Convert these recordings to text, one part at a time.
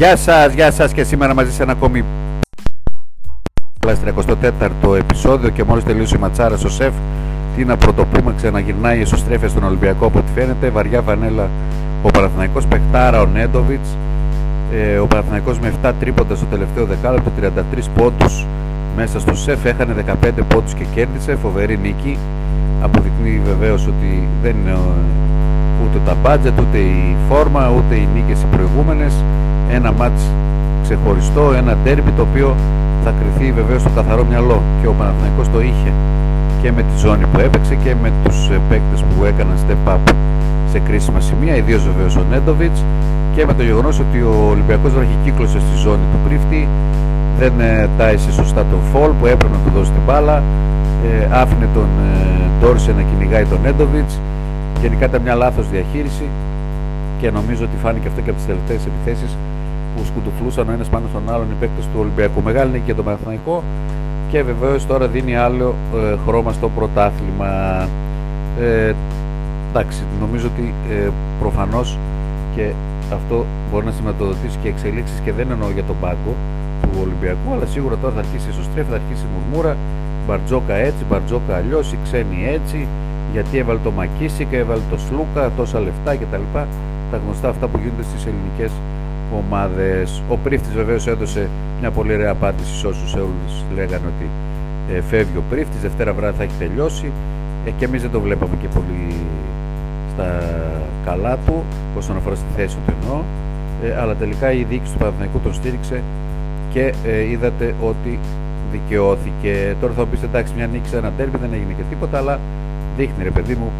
Γεια σας, γεια σας και σήμερα μαζί σε ένα ακόμη 34ο επεισόδιο και μόλις τελείωσε η ματσάρα στο σεφ τι να πρωτοπούμε, ξαναγυρνάει η εσωστρέφεια στον Ολυμπιακό από ό,τι φαίνεται, βαριά φανέλα ο Παναθηναϊκός, παιχτάρα ο Νέντοβιτς. Ε, ο Παναθηναϊκός με 7 τρίποντα στο τελευταίο δεκάλεπτο, 33 πόντους μέσα στο σεφ, έχανε 15 πόντους και κέρδισε, φοβερή νίκη. Αποδεικνύει βεβαίως ότι δεν είναι ούτε τα budget, ούτε η φόρμα, ούτε οι νίκες οι προηγούμενες ένα μάτς ξεχωριστό, ένα τέρμι το οποίο θα κρυθεί βεβαίως στο καθαρό μυαλό. Και ο Παναθηναϊκός το είχε και με τη ζώνη που έπαιξε και με τους ε, παίκτες που έκαναν step up σε κρίσιμα σημεία, ιδίως βεβαίως ο Νέντοβιτς και με το γεγονός ότι ο Ολυμπιακός βραχικύκλωσε στη ζώνη του πρίφτη δεν ε, τάισε σωστά τον Φολ που έπρεπε να του δώσει την μπάλα ε, άφηνε τον ε, Ντόρσε να κυνηγάει τον Νέντοβιτς γενικά ήταν μια λάθος διαχείριση και νομίζω ότι φάνηκε αυτό και από τις τελευταίες επιθέσεις που σκουτουφλούσαν ο ένας πάνω στον άλλον οι παίκτες του Ολυμπιακού. Μεγάλη νίκη για τον Παναθηναϊκό και βεβαίως τώρα δίνει άλλο ε, χρώμα στο πρωτάθλημα. Ε, εντάξει, νομίζω ότι ε, προφανώς και αυτό μπορεί να σηματοδοτήσει και εξελίξεις και δεν εννοώ για τον πάγκο του Ολυμπιακού, αλλά σίγουρα τώρα θα αρχίσει η σωστρέφη, θα αρχίσει η μουρμούρα, Μπαρτζόκα έτσι, Μπαρτζόκα αλλιώς, η ξένη έτσι, γιατί έβαλε το Μακίσικα, έβαλε το Σλούκα, τόσα λεφτά κτλ. Τα γνωστά αυτά που γίνονται στις ελληνικές ομάδες. Ο Πρίφτης βεβαίως έδωσε μια πολύ ωραία απάντηση σε όσους όλους λέγανε ότι ε, φεύγει ο Πρίφτης, Δευτέρα βράδυ θα έχει τελειώσει ε, και εμείς δεν το βλέπαμε και πολύ στα καλά του όσον αφορά στη θέση του εννοώ ε, αλλά τελικά η διοίκηση του Παναθηναϊκού τον στήριξε και ε, είδατε ότι δικαιώθηκε. Τώρα θα μου πείτε εντάξει μια νίκη σε ένα τέρμι δεν έγινε και τίποτα αλλά δείχνει ρε παιδί μου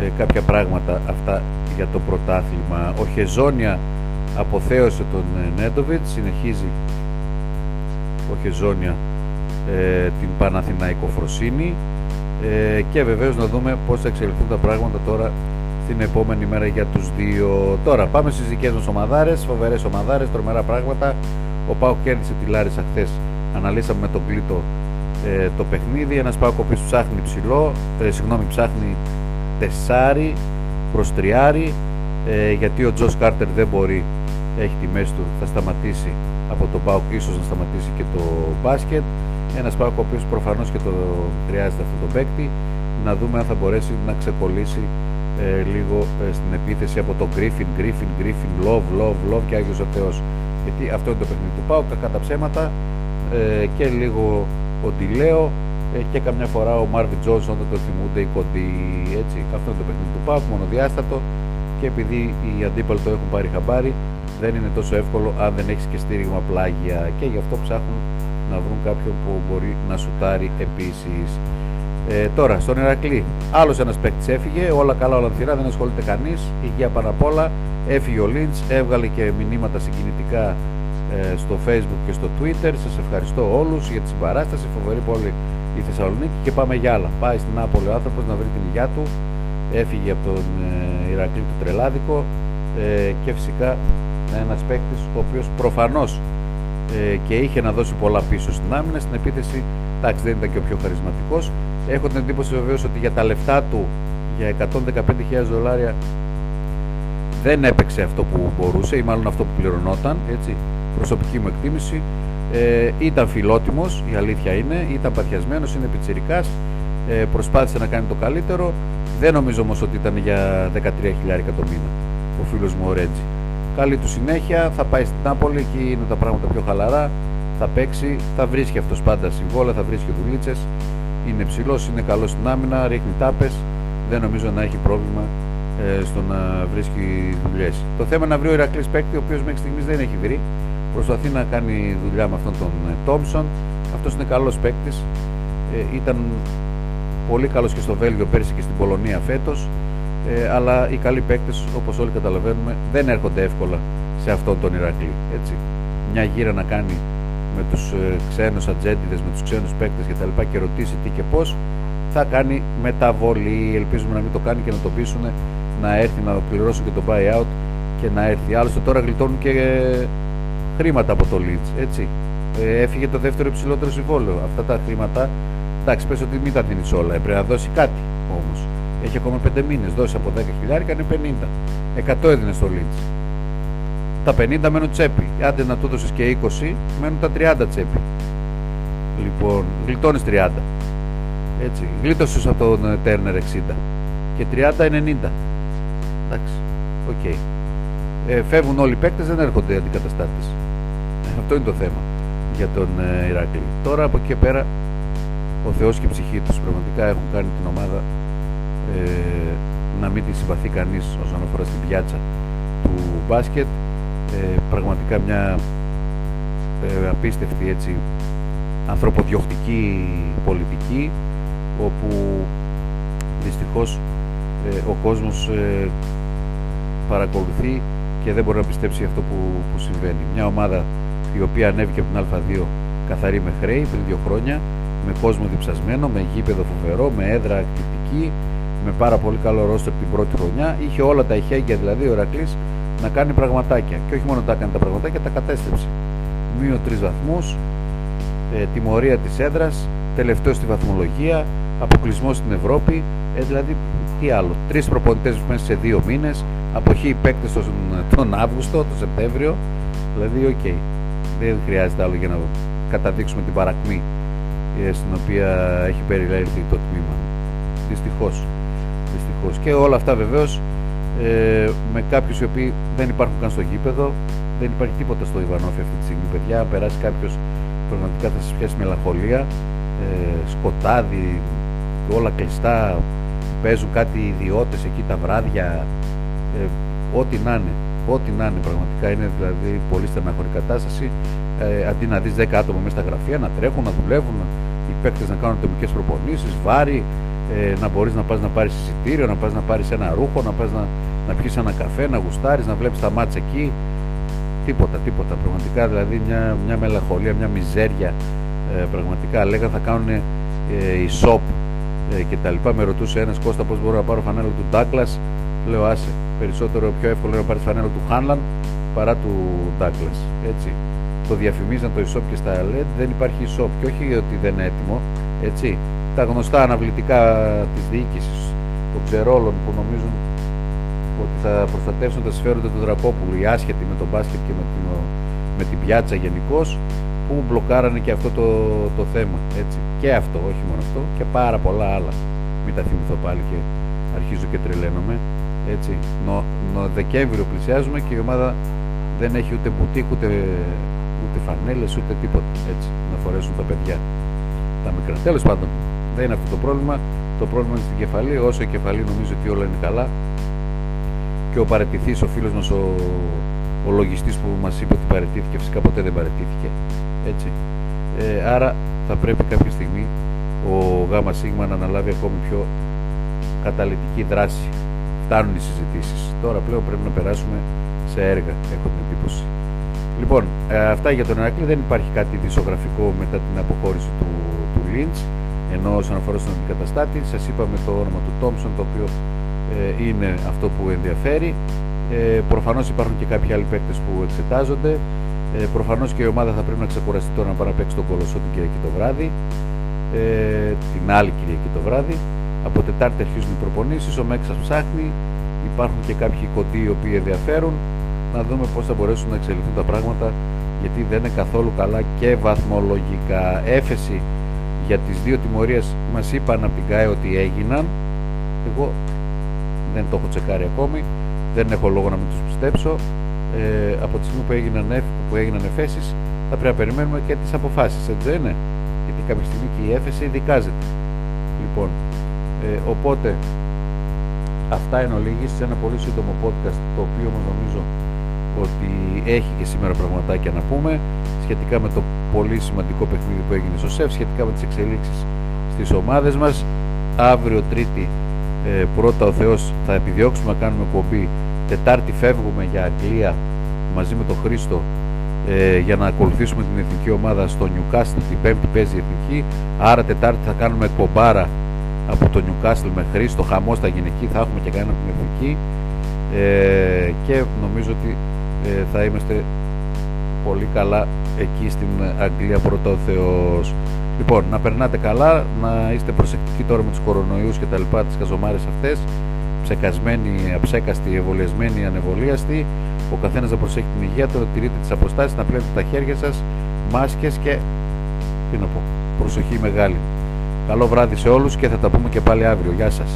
ε, κάποια πράγματα αυτά για το πρωτάθλημα. Ο Χεζόνια αποθέωσε τον ε, Νέντοβιτς, συνεχίζει ο Χεζόνια ε, την Παναθηναϊκοφροσύνη ε, και βεβαίως να δούμε πώς θα εξελιχθούν τα πράγματα τώρα στην επόμενη μέρα για τους δύο. Τώρα πάμε στις δικές μας ομαδάρες, φοβερές ομαδάρες, τρομερά πράγματα. Ο ΠΑΟΚ κέρδισε τη Λάρισα χθες. Αναλύσαμε με τον Κλήτο ε, το παιχνίδι. Ένας ΠΑΟΚ ο οποίος ψάχνει ψηλό, ε, συγγνώμη, ψάχνει τεσάρι προς τριάρι ε, γιατί ο Τζος Κάρτερ δεν μπορεί έχει τη μέση του, θα σταματήσει από τον ΠΑΟΚ, ίσως να σταματήσει και το μπάσκετ. Ένας ΠΑΟΚ ο οποίος προφανώς και το χρειάζεται αυτό το παίκτη. Να δούμε αν θα μπορέσει να ξεκολλήσει ε, λίγο ε, στην επίθεση από τον Γκρίφιν, Γκρίφιν, Γκρίφιν, Love, Love, Love και Άγιος ο Θεός. Γιατί αυτό είναι το παιχνίδι του Πάοκ, κακά τα ψέματα ε, και λίγο ο Ντιλέο ε, και καμιά φορά ο Μάρβι Τζόνσον όταν το θυμούνται οι κοντοί έτσι. Αυτό είναι το παιχνίδι του Πάοκ, μονοδιάστατο και επειδή οι αντίπαλοι το έχουν πάρει χαμπάρι δεν είναι τόσο εύκολο αν δεν έχεις και στήριγμα πλάγια. Και γι' αυτό ψάχνουν να βρουν κάποιον που μπορεί να σουτάρει επίσης. Ε, τώρα, στον Ηρακλή, άλλος ένας παίκτης έφυγε, όλα καλά, όλα θυρά, δεν ασχολείται κανείς, υγεία πάνω απ' όλα, έφυγε ο Λίντς, έβγαλε και μηνύματα συγκινητικά ε, στο facebook και στο twitter, σας ευχαριστώ όλους για τη συμπαράσταση, φοβερή πόλη η Θεσσαλονίκη. Και πάμε για άλλα. Πάει στην Άπολη ο άνθρωπος να βρει την υγεία του, έφυγε από τον ε, Ηρακλή του Τρελάδικο ε, και φυσικά ένα παίκτης ο οποίος προφανώς ε, και είχε να δώσει πολλά πίσω στην άμυνα. Στην επίθεση, εντάξει, δεν ήταν και ο πιο χαρισματικός. Έχω την εντύπωση βεβαίως ότι για τα λεφτά του, για 115.000 δολάρια, δεν έπαιξε αυτό που μπορούσε ή μάλλον αυτό που πληρωνόταν. Έτσι, προσωπική μου εκτίμηση. Ε, ήταν φιλότιμος, η αλήθεια είναι, ήταν παθιασμένος, είναι πιτσυρικά. Ε, προσπάθησε να κάνει το καλύτερο. Δεν νομίζω όμως ότι ήταν για 13.000 το μήνα ο φίλος μου ο Ρέτζι. Καλή του συνέχεια, θα πάει στην Νάπολη, εκεί είναι τα πράγματα πιο χαλαρά. Θα παίξει, θα βρίσκει αυτός πάντα συμβόλαια, θα βρίσκει δουλίτσες. Είναι ψηλός, είναι καλός στην άμυνα, ρίχνει τάπες. Δεν νομίζω να έχει πρόβλημα ε, στο να βρίσκει δουλειές. Το θέμα είναι να βρει ο Ηρακλής παίκτη, ο οποίος μέχρι στιγμής δεν έχει βρει. Προσπαθεί να κάνει δουλειά με αυτόν τον Τόμψον. Αυτός είναι καλός παίκτης. Ε, ήταν πολύ καλός και στο Βέλγιο πέρσι και στην Πολωνία φέτος ε, αλλά οι καλοί παίκτες, όπως όλοι καταλαβαίνουμε, δεν έρχονται εύκολα σε αυτόν τον Ηρακλή. Έτσι. Μια γύρα να κάνει με τους ε, ξένους ατζέντιδες, με τους ξένους παίκτες κτλ. Και, και ρωτήσει τι και πώς, θα κάνει μεταβολή. Ελπίζουμε να μην το κάνει και να το πείσουν να έρθει να πληρώσουν και το buyout και να έρθει. Άλλωστε τώρα γλιτώνουν και ε, χρήματα από το Leeds. Έτσι. Ε, έφυγε το δεύτερο υψηλότερο συμβόλαιο. Αυτά τα χρήματα, εντάξει, πες ότι μην τα δίνεις όλα. Έπρεπε να δώσει κάτι όμως. Έχει ακόμα 5 μήνες. Δώσει από 10 χιλιάρικα είναι 50. 100 έδινε στο Leeds. τα 50 μένουν τσέπη. Άντε να του δώσει και 20, μένουν τα 30 τσέπη. Λοιπόν, γλιτώνεις 30. Έτσι. Γλίτωσες από τον Turner 60. Και 30 90. Εντάξει. OK. Okay. Ε, φεύγουν όλοι οι παίκτες, δεν έρχονται αντικαταστάτες. Ε, αυτό είναι το θέμα για τον ε, Ηράκλειο. Τώρα από εκεί και πέρα ο Θεός και η ψυχή τους πραγματικά έχουν κάνει την ομάδα ε, να μην τη συμπαθεί κανείς όσον αφορά στην πιάτσα του μπάσκετ. Ε, πραγματικά μια ε, απίστευτη έτσι ανθρωποδιοκτική πολιτική όπου δυστυχώς ε, ο κόσμος ε, παρακολουθεί και δεν μπορεί να πιστέψει αυτό που, που συμβαίνει. Μια ομάδα η οποία ανέβηκε από την Α2 καθαρή με χρέη πριν δύο χρόνια, με κόσμο διψασμένο, με γήπεδο φοβερό, με έδρα ακτιτική, με πάρα πολύ καλό ρόστερ την πρώτη χρονιά. Είχε όλα τα ηχέγγυα δηλαδή ο Ερακλής να κάνει πραγματάκια. Και όχι μόνο τα έκανε τα πραγματάκια, τα κατέστρεψε. Μείον τρεις βαθμούς, ε, τιμωρία της έδρας, τελευταίο στη βαθμολογία, αποκλεισμό στην Ευρώπη. Ε, δηλαδή, τι άλλο. Τρεις προπονητές μέσα σε δύο μήνες, αποχή παίκτες τον, τον Αύγουστο, τον Σεπτέμβριο. Δηλαδή, OK. Okay. Δεν χρειάζεται άλλο για να καταδείξουμε την παρακμή ε, στην οποία έχει περιλάβει το τμήμα. Δυστυχώς. Δυστυχώς. Και όλα αυτά βεβαίως ε, με κάποιους οι οποίοι δεν υπάρχουν καν στο γήπεδο. Δεν υπάρχει τίποτα στο Ιβανώφειο αυτή τη στιγμή, παιδιά. Αν περάσει κάποιος, πραγματικά θα σας πιάσει μελαγχολία. Ε, σκοτάδι, όλα κλειστά. Παίζουν κάτι ιδιώτες εκεί τα βράδια. Ε, ό,τι να είναι. Ό,τι να είναι πραγματικά είναι δηλαδή πολύ στεναχωρή κατάσταση. Ε, αντί να δεις 10 άτομα μέσα στα γραφεία να τρέχουν, να δουλεύουν, οι παίκτες να κάνουν ατομικέ προπονήσεις, βάρη, ε, να μπορείς να πας να πάρεις εισιτήριο, να πας να πάρεις ένα ρούχο, να πας να, να πιεις ένα καφέ, να γουστάρεις, να βλέπεις τα μάτσα εκεί. Τίποτα, τίποτα. Πραγματικά δηλαδή μια, μια μελαγχολία, μια μιζέρια. Ε, πραγματικά λέγανε θα κάνουν ε, η shop ε, και τα λοιπά. Με ρωτούσε ένας Κώστα πώς μπορώ να πάρω φανέλα του Ντάκλας; Λέω άσε. Περισσότερο πιο εύκολο είναι να πάρεις φανέλα του Χάνλαν παρά του Ντάκλας. Έτσι. Το διαφημίζαν το e-shop και στα LED. Δεν υπάρχει e-shop. Και όχι ότι δεν είναι έτοιμο. Έτσι. Τα γνωστά αναβλητικά της διοίκησης των ξερόλων που νομίζουν ότι θα προστατεύσουν τα συμφέροντα του Δρακόπουλου, οι άσχετοι με τον μπάσκετ και με την, με την πιάτσα γενικώς, που μπλοκάρανε και αυτό το, το θέμα. Έτσι. Και αυτό, όχι μόνο αυτό, και πάρα πολλά άλλα. Μην τα θυμηθώ πάλι και αρχίζω και τρελαίνομαι. Έτσι. Νο, νο, Δεκέμβριο πλησιάζουμε και η ομάδα δεν έχει ούτε μπουτίκ, ούτε, ούτε φανέλες, ούτε τίποτα έτσι, να φορέσουν τα παιδιά. Τα μικρά. Τέλος πάντων, δεν είναι αυτό το πρόβλημα. Το πρόβλημα είναι στην κεφαλή. Όσο η κεφαλή νομίζει ότι όλα είναι καλά, και ο παρετηθής, ο φίλος μας, ο, ο λογιστής που μας είπε ότι παρετήθηκε, φυσικά ποτέ δεν παρετήθηκε. Έτσι. Ε, άρα θα πρέπει κάποια στιγμή ο ΓΣ να αναλάβει ακόμη πιο καταλητική δράση. Φτάνουν οι συζητήσεις. Τώρα πλέον πρέπει να περάσουμε σε έργα, έχω την εντύπωση. Λοιπόν, ε, αυτά για τον Εράκλειο. Δεν υπάρχει κάτι δισογραφικό μετά την αποχώρηση του, του Λίντς, ενώ όσον αφορά στον αντικαταστάτη, σας είπαμε το όνομα του Τόμψον, το οποίο ε, είναι αυτό που ενδιαφέρει. Ε, προφανώς υπάρχουν και κάποιοι άλλοι παίκτες που εξετάζονται. Ε, προφανώς και η ομάδα θα πρέπει να ξεκουραστεί τώρα να πάει να παίξει τον Κολοσσό την Κυριακή το βράδυ. Ε, την άλλη Κυριακή το βράδυ. Από Τετάρτη αρχίζουν οι προπονήσεις, ο Μέξας ψάχνει. Υπάρχουν και κάποιοι κοντοί οι οποίοι ενδιαφέρουν. Να δούμε πώς θα μπορέσουν να εξελιχθούν τα πράγματα γιατί δεν είναι καθόλου καλά και βαθμολογικά. Έφεση για τις δύο τιμωρίες μας είπαν από την ΚΑΕ ότι έγιναν. Εγώ δεν το έχω τσεκάρει ακόμη, δεν έχω λόγο να μην τους πιστέψω. Ε, από τη στιγμή που έγιναν, που έγιναν εφέσεις θα πρέπει να περιμένουμε και τις αποφάσεις, έτσι δεν είναι; Γιατί κάποια στιγμή και η έφεση δικάζεται. Λοιπόν, ε, οπότε αυτά είναι ολίγης σε ένα πολύ σύντομο podcast το οποίο όμως νομίζω ότι έχει και σήμερα πραγματάκια να πούμε σχετικά με το πολύ σημαντικό παιχνίδι που έγινε στο ΣΕΦ, σχετικά με τις εξελίξεις στις ομάδες μας. Αύριο Τρίτη ε, πρώτα ο Θεός θα επιδιώξουμε να κάνουμε κομπή Τετάρτη φεύγουμε για Αγγλία μαζί με τον Χρήστο ε, για να ακολουθήσουμε την εθνική ομάδα στο Newcastle. Την πέμπτη παίζει η εθνική. Άρα Τετάρτη θα κάνουμε εκπομπάρα από το Newcastle με Χρήστο. Χαμός στα γυναική θα έχουμε και κάνει την εθνική. Ε, και νομίζω ότι ε, θα είμαστε πολύ καλά εκεί στην Αγγλία πρώτα ο Θεός Λοιπόν, να περνάτε καλά, να είστε προσεκτικοί τώρα με τους κορονοϊούς και τα λοιπά, τις καζομάρες αυτές. Ψεκασμένοι, αψέκαστοι, εμβολιασμένοι, ανεβολίαστοι. Ο καθένας να προσέχει την υγεία του, να τηρείτε τις αποστάσεις, να πλένετε τα χέρια σας, μάσκες και. Τι να πω, προσοχή μεγάλη. Καλό βράδυ σε όλους και θα τα πούμε και πάλι αύριο. Γεια σας.